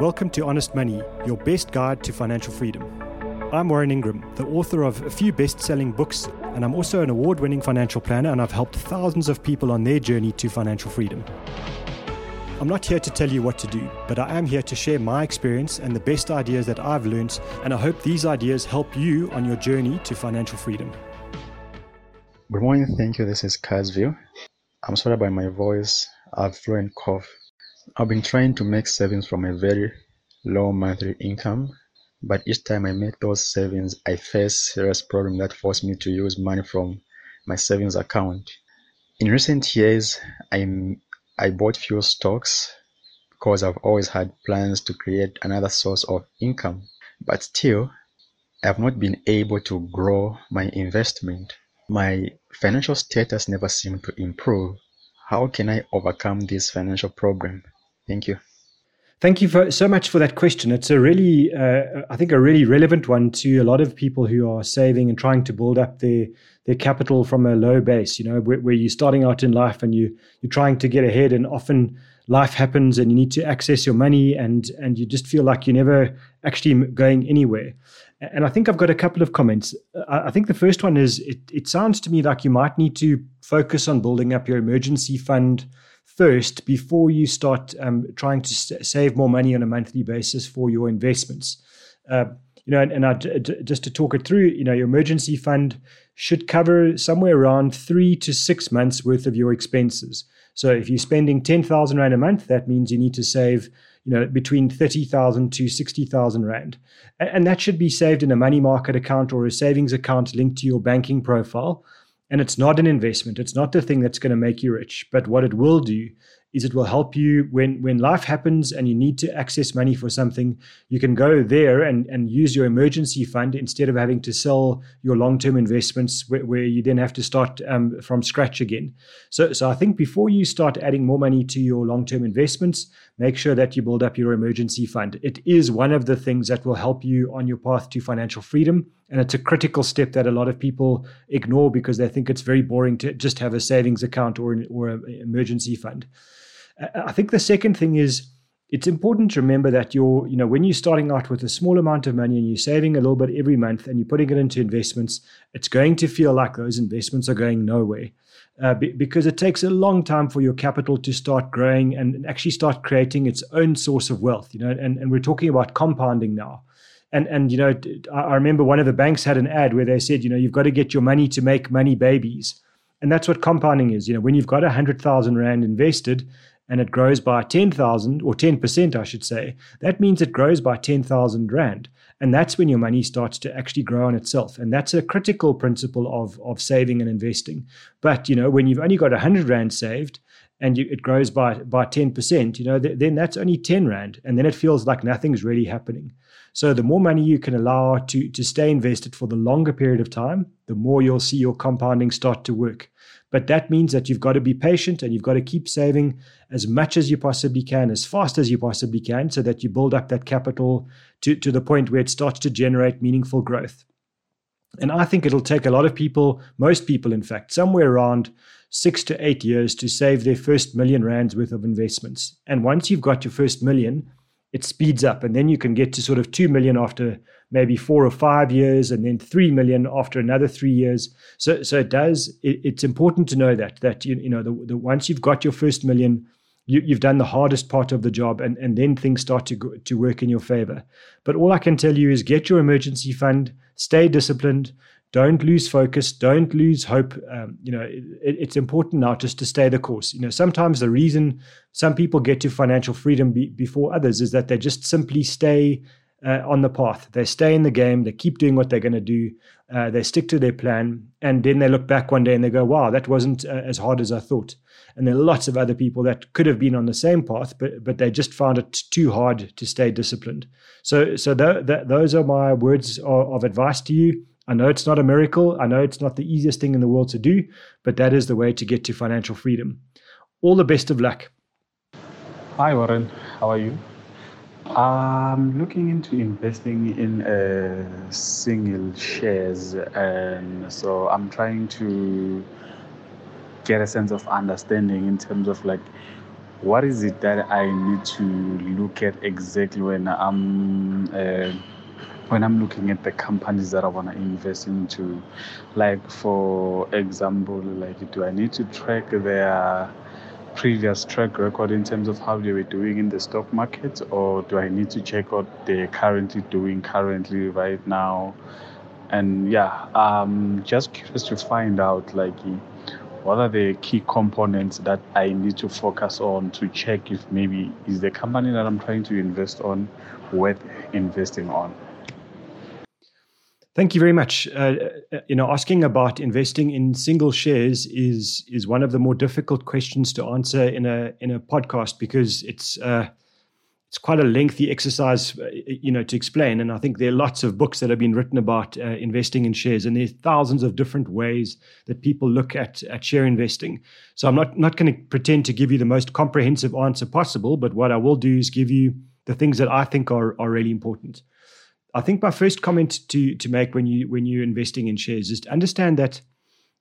Welcome to Honest Money, your best guide to financial freedom. I'm Warren Ingram, the author of a few best selling books, and I'm also an award winning financial planner, and I've helped thousands of people on their journey to financial freedom. I'm not here to tell you what to do, but I am here to share my experience and the best ideas that I've learned, and I hope these ideas help you on your journey to financial freedom. Good morning, thank you. This is Kazview. I'm sorry about my voice. I've fluent cough I've been trying to make savings from a very low monthly income, but each time I make those savings, I face serious problems that force me to use money from my savings account. In recent years, I'm, I bought few stocks because I've always had plans to create another source of income, but still, I have not been able to grow my investment. My financial status never seemed to improve. How can I overcome this financial problem? Thank you. Thank you for, so much for that question. It's a really, uh, I think, a really relevant one to a lot of people who are saving and trying to build up their their capital from a low base. You know, where, where you're starting out in life and you you're trying to get ahead, and often life happens and you need to access your money, and and you just feel like you're never actually going anywhere. And I think I've got a couple of comments. I think the first one is it, it sounds to me like you might need to focus on building up your emergency fund first before you start um, trying to save more money on a monthly basis for your investments. Uh, you know, and, and just to talk it through, you know, your emergency fund should cover somewhere around three to six months worth of your expenses. So if you're spending ten thousand rand a month, that means you need to save, you know, between thirty thousand to sixty thousand rand, and that should be saved in a money market account or a savings account linked to your banking profile. And it's not an investment. It's not the thing that's going to make you rich. But what it will do is it will help you when when life happens and you need to access money for something you can go there and and use your emergency fund instead of having to sell your long-term investments where, where you then have to start um, from scratch again so so i think before you start adding more money to your long-term investments make sure that you build up your emergency fund it is one of the things that will help you on your path to financial freedom and it's a critical step that a lot of people ignore because they think it's very boring to just have a savings account or an or an emergency fund I think the second thing is it's important to remember that you're, you know, when you're starting out with a small amount of money and you're saving a little bit every month and you're putting it into investments, it's going to feel like those investments are going nowhere. Uh, be, because it takes a long time for your capital to start growing and actually start creating its own source of wealth, you know, and, and we're talking about compounding now. And, and you know, I remember one of the banks had an ad where they said, you know, you've got to get your money to make money babies. And that's what compounding is. You know, when you've got a hundred thousand rand invested, and it grows by 10,000 or 10%, I should say, that means it grows by 10,000 Rand. And that's when your money starts to actually grow on itself. And that's a critical principle of, of saving and investing. But, you know, when you've only got 100 Rand saved and you, it grows by, by 10%, you know, th- then that's only 10 Rand. And then it feels like nothing's really happening. So the more money you can allow to, to stay invested for the longer period of time, the more you'll see your compounding start to work. But that means that you've got to be patient and you've got to keep saving as much as you possibly can, as fast as you possibly can, so that you build up that capital to, to the point where it starts to generate meaningful growth. And I think it'll take a lot of people, most people, in fact, somewhere around six to eight years to save their first million rands worth of investments. And once you've got your first million, it speeds up. And then you can get to sort of 2 million after maybe four or five years and then 3 million after another three years. So, so it does, it, it's important to know that, that, you, you know, the, the, once you've got your first million, you, have done the hardest part of the job and, and then things start to, go, to work in your favor. But all I can tell you is get your emergency fund, stay disciplined, don't lose focus. Don't lose hope. Um, you know it, it's important now just to stay the course. You know sometimes the reason some people get to financial freedom be, before others is that they just simply stay uh, on the path. They stay in the game. They keep doing what they're going to do. Uh, they stick to their plan. And then they look back one day and they go wow that wasn't uh, as hard as i thought. And there are lots of other people that could have been on the same path but but they just found it too hard to stay disciplined. So so th- th- those are my words of, of advice to you I know it's not a miracle. I know it's not the easiest thing in the world to do, but that is the way to get to financial freedom. All the best of luck. Hi, Warren. How are you? I'm looking into investing in uh, single shares, and so I'm trying to get a sense of understanding in terms of like what is it that I need to look at exactly when I'm uh, when I'm looking at the companies that I want to invest into? Like for example, like do I need to track their previous track record in terms of how they were doing in the stock market, or do I need to check what they're currently doing currently right now? And yeah, um, just curious to find out like what are the key components that I need to focus on to check if maybe is the company that I'm trying to invest on worth investing on. Thank you very much. Uh, uh, you know, asking about investing in single shares is is one of the more difficult questions to answer in a in a podcast because it's uh, it's quite a lengthy exercise, uh, you know, to explain. And I think there are lots of books that have been written about uh, investing in shares, and there's thousands of different ways that people look at at share investing. So I'm not not going to pretend to give you the most comprehensive answer possible, but what I will do is give you the things that I think are are really important. I think my first comment to to make when you when you're investing in shares is to understand that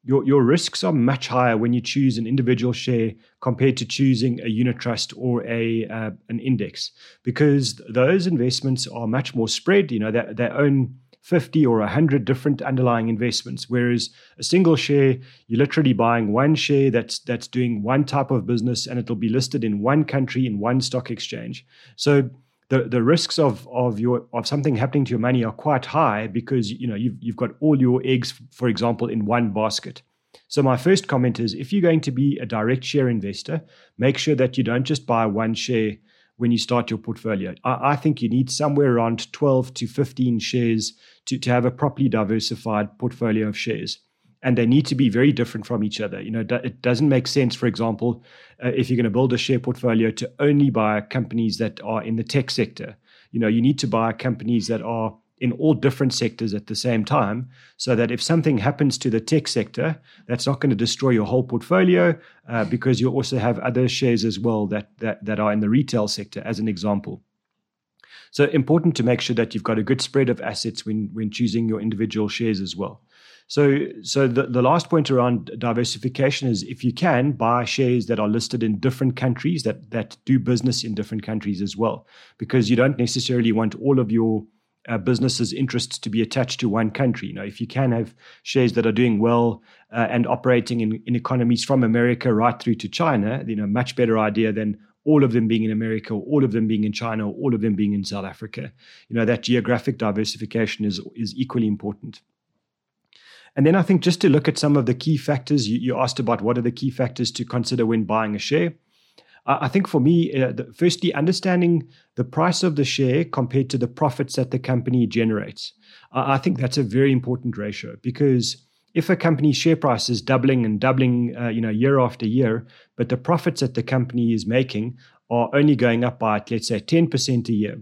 your your risks are much higher when you choose an individual share compared to choosing a unit trust or a uh, an index because those investments are much more spread. You know, they, they own 50 or 100 different underlying investments whereas a single share you're literally buying one share that's that's doing one type of business and it'll be listed in one country in one stock exchange so the, the risks of of your of something happening to your money are quite high because you know you've you've got all your eggs, for example, in one basket. So my first comment is if you're going to be a direct share investor, make sure that you don't just buy one share when you start your portfolio. I, I think you need somewhere around 12 to 15 shares to, to have a properly diversified portfolio of shares and they need to be very different from each other. You know, it doesn't make sense, for example, uh, if you're going to build a share portfolio to only buy companies that are in the tech sector. You know, you need to buy companies that are in all different sectors at the same time, so that if something happens to the tech sector, that's not going to destroy your whole portfolio, uh, because you also have other shares as well that that that are in the retail sector, as an example. So important to make sure that you've got a good spread of assets when when choosing your individual shares as well. So, so the, the last point around diversification is if you can buy shares that are listed in different countries that that do business in different countries as well, because you don't necessarily want all of your uh, businesses' interests to be attached to one country. You know, if you can have shares that are doing well uh, and operating in, in economies from America right through to China, you know, much better idea than all of them being in America, or all of them being in China, or all of them being in South Africa. You know, that geographic diversification is is equally important. And then I think just to look at some of the key factors, you, you asked about what are the key factors to consider when buying a share. I think for me, uh, the, firstly, understanding the price of the share compared to the profits that the company generates. I think that's a very important ratio because if a company's share price is doubling and doubling, uh, you know, year after year, but the profits that the company is making are only going up by, let's say, 10% a year,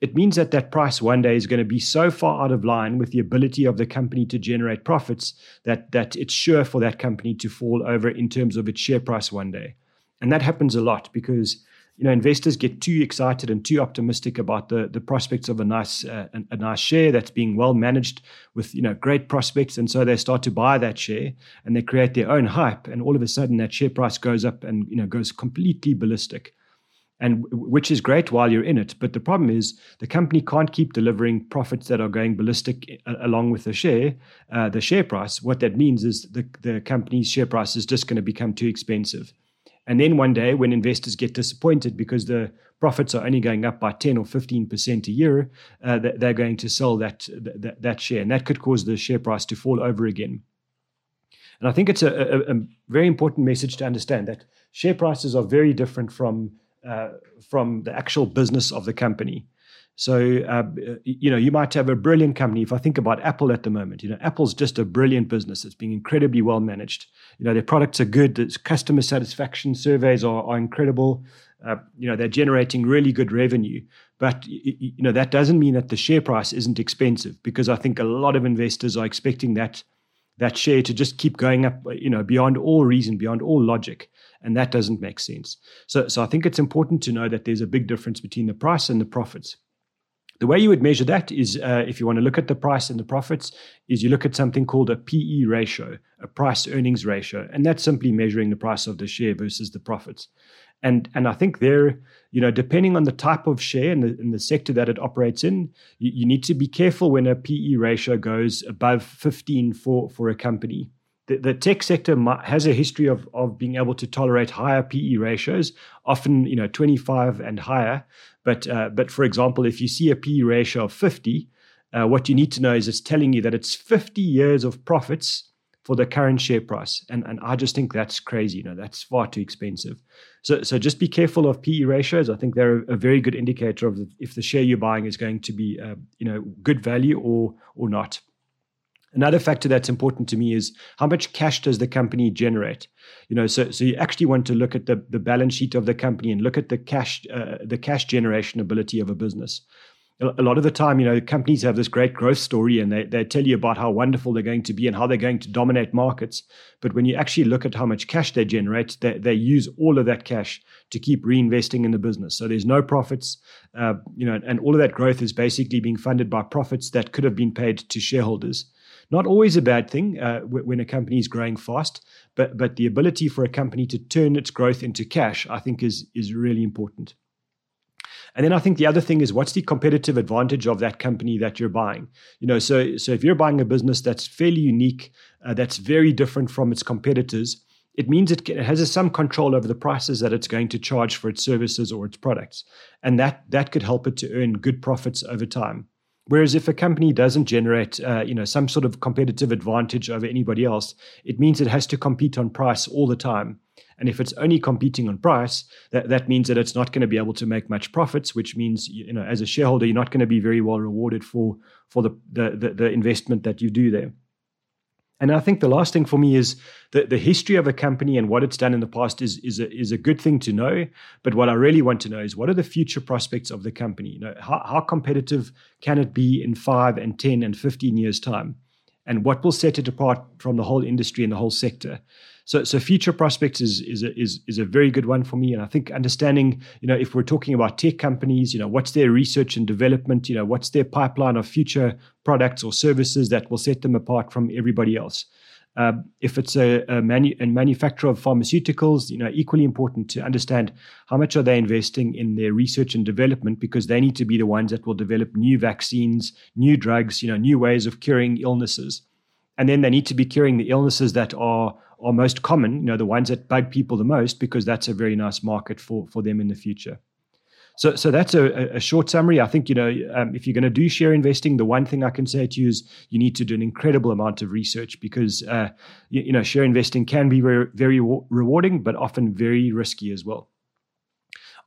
it means that that price one day is going to be so far out of line with the ability of the company to generate profits that that it's sure for that company to fall over in terms of its share price one day. And that happens a lot because you know investors get too excited and too optimistic about the the prospects of a nice uh, a, a nice share that's being well managed with you know great prospects. And so they start to buy that share and they create their own hype. And all of a sudden that share price goes up and you know goes completely ballistic and which is great while you're in it. But the problem is the company can't keep delivering profits that are going ballistic uh, along with the share, uh, the share price. What that means is the, the company's share price is just going to become too expensive. And then one day, when investors get disappointed because the profits are only going up by 10 or 15% a year, uh, they're going to sell that, that, that share. And that could cause the share price to fall over again. And I think it's a, a, a very important message to understand that share prices are very different from uh, from the actual business of the company. So, uh, you know, you might have a brilliant company. If I think about Apple at the moment, you know, Apple's just a brilliant business. It's being incredibly well managed. You know, their products are good. The customer satisfaction surveys are, are incredible. Uh, you know, they're generating really good revenue. But, you know, that doesn't mean that the share price isn't expensive because I think a lot of investors are expecting that that share to just keep going up, you know, beyond all reason, beyond all logic and that doesn't make sense. So, so I think it's important to know that there's a big difference between the price and the profits. The way you would measure that is, uh, if you want to look at the price and the profits, is you look at something called a PE ratio, a price earnings ratio, and that's simply measuring the price of the share versus the profits. And and I think there, you know, depending on the type of share and the, and the sector that it operates in, you, you need to be careful when a PE ratio goes above 15 for for a company. The, tech sector has a history of of being able to tolerate higher PE ratios, often you know 25 and higher. But uh, but for example, if you see a PE ratio of 50, uh, what you need to know is it's telling you that it's 50 years of profits for the current share price. And, and I just think that's crazy. You know, that's far too expensive. So, so just be careful of PE ratios. I think they're a very good indicator of if the share you're buying is going to be, uh, you know, good value or or not. Another factor that's important to me is how much cash does the company generate? You know, so so you actually want to look at the, the balance sheet of the company and look at the cash uh, the cash generation ability of a business a lot of the time, you know, companies have this great growth story and they, they tell you about how wonderful they're going to be and how they're going to dominate markets. But when you actually look at how much cash they generate, they, they use all of that cash to keep reinvesting in the business. So there's no profits, uh, you know, and all of that growth is basically being funded by profits that could have been paid to shareholders. Not always a bad thing uh, when a company is growing fast, but but the ability for a company to turn its growth into cash, I think, is is really important. And then I think the other thing is what's the competitive advantage of that company that you're buying? You know, so so if you're buying a business that's fairly unique, uh, that's very different from its competitors, it means it has some control over the prices that it's going to charge for its services or its products, and that that could help it to earn good profits over time. Whereas if a company doesn't generate, uh, you know, some sort of competitive advantage over anybody else, it means it has to compete on price all the time. And if it's only competing on price, that, that means that it's not going to be able to make much profits, which means, you know, as a shareholder, you're not going to be very well rewarded for, for the, the, the, the investment that you do there. And I think the last thing for me is that the history of a company and what it's done in the past is is a, is a good thing to know. But what I really want to know is what are the future prospects of the company? You know, how, how competitive can it be in five and ten and fifteen years time? And what will set it apart from the whole industry and the whole sector? So, so future prospects is is a, is is a very good one for me, and I think understanding, you know, if we're talking about tech companies, you know, what's their research and development, you know, what's their pipeline of future products or services that will set them apart from everybody else. Uh, if it's a, a, manu- a, manufacturer of pharmaceuticals, you know, equally important to understand how much are they investing in their research and development because they need to be the ones that will develop new vaccines, new drugs, you know, new ways of curing illnesses, and then they need to be curing the illnesses that are are most common, you know, the ones that bug people the most, because that's a very nice market for for them in the future. So, so that's a, a short summary. I think you know um, if you're going to do share investing, the one thing I can say to you is you need to do an incredible amount of research because uh, you, you, know share investing can be very, very rewarding, but often very risky as well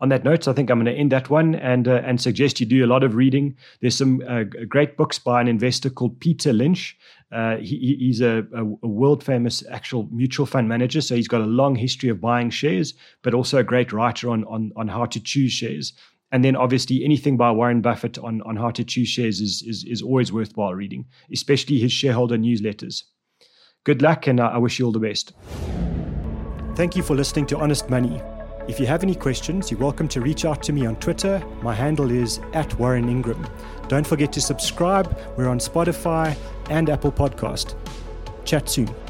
on that note, I think I'm going to end that one and uh, and suggest you do a lot of reading. There's some uh, great books by an investor called Peter Lynch. Uh, he, he's a, a, world famous actual mutual fund manager, so he's got a long history of buying shares, but also a great writer on on on how to choose shares. And then obviously anything by Warren Buffett on, on how to choose shares is, is, is always worthwhile reading, especially his shareholder newsletters. Good luck, and I wish you all the best. Thank you for listening to Honest Money. If you have any questions, you're welcome to reach out to me on Twitter. My handle is at Warren Ingram. Don't forget to subscribe. We're on Spotify and Apple Podcast. Chat soon.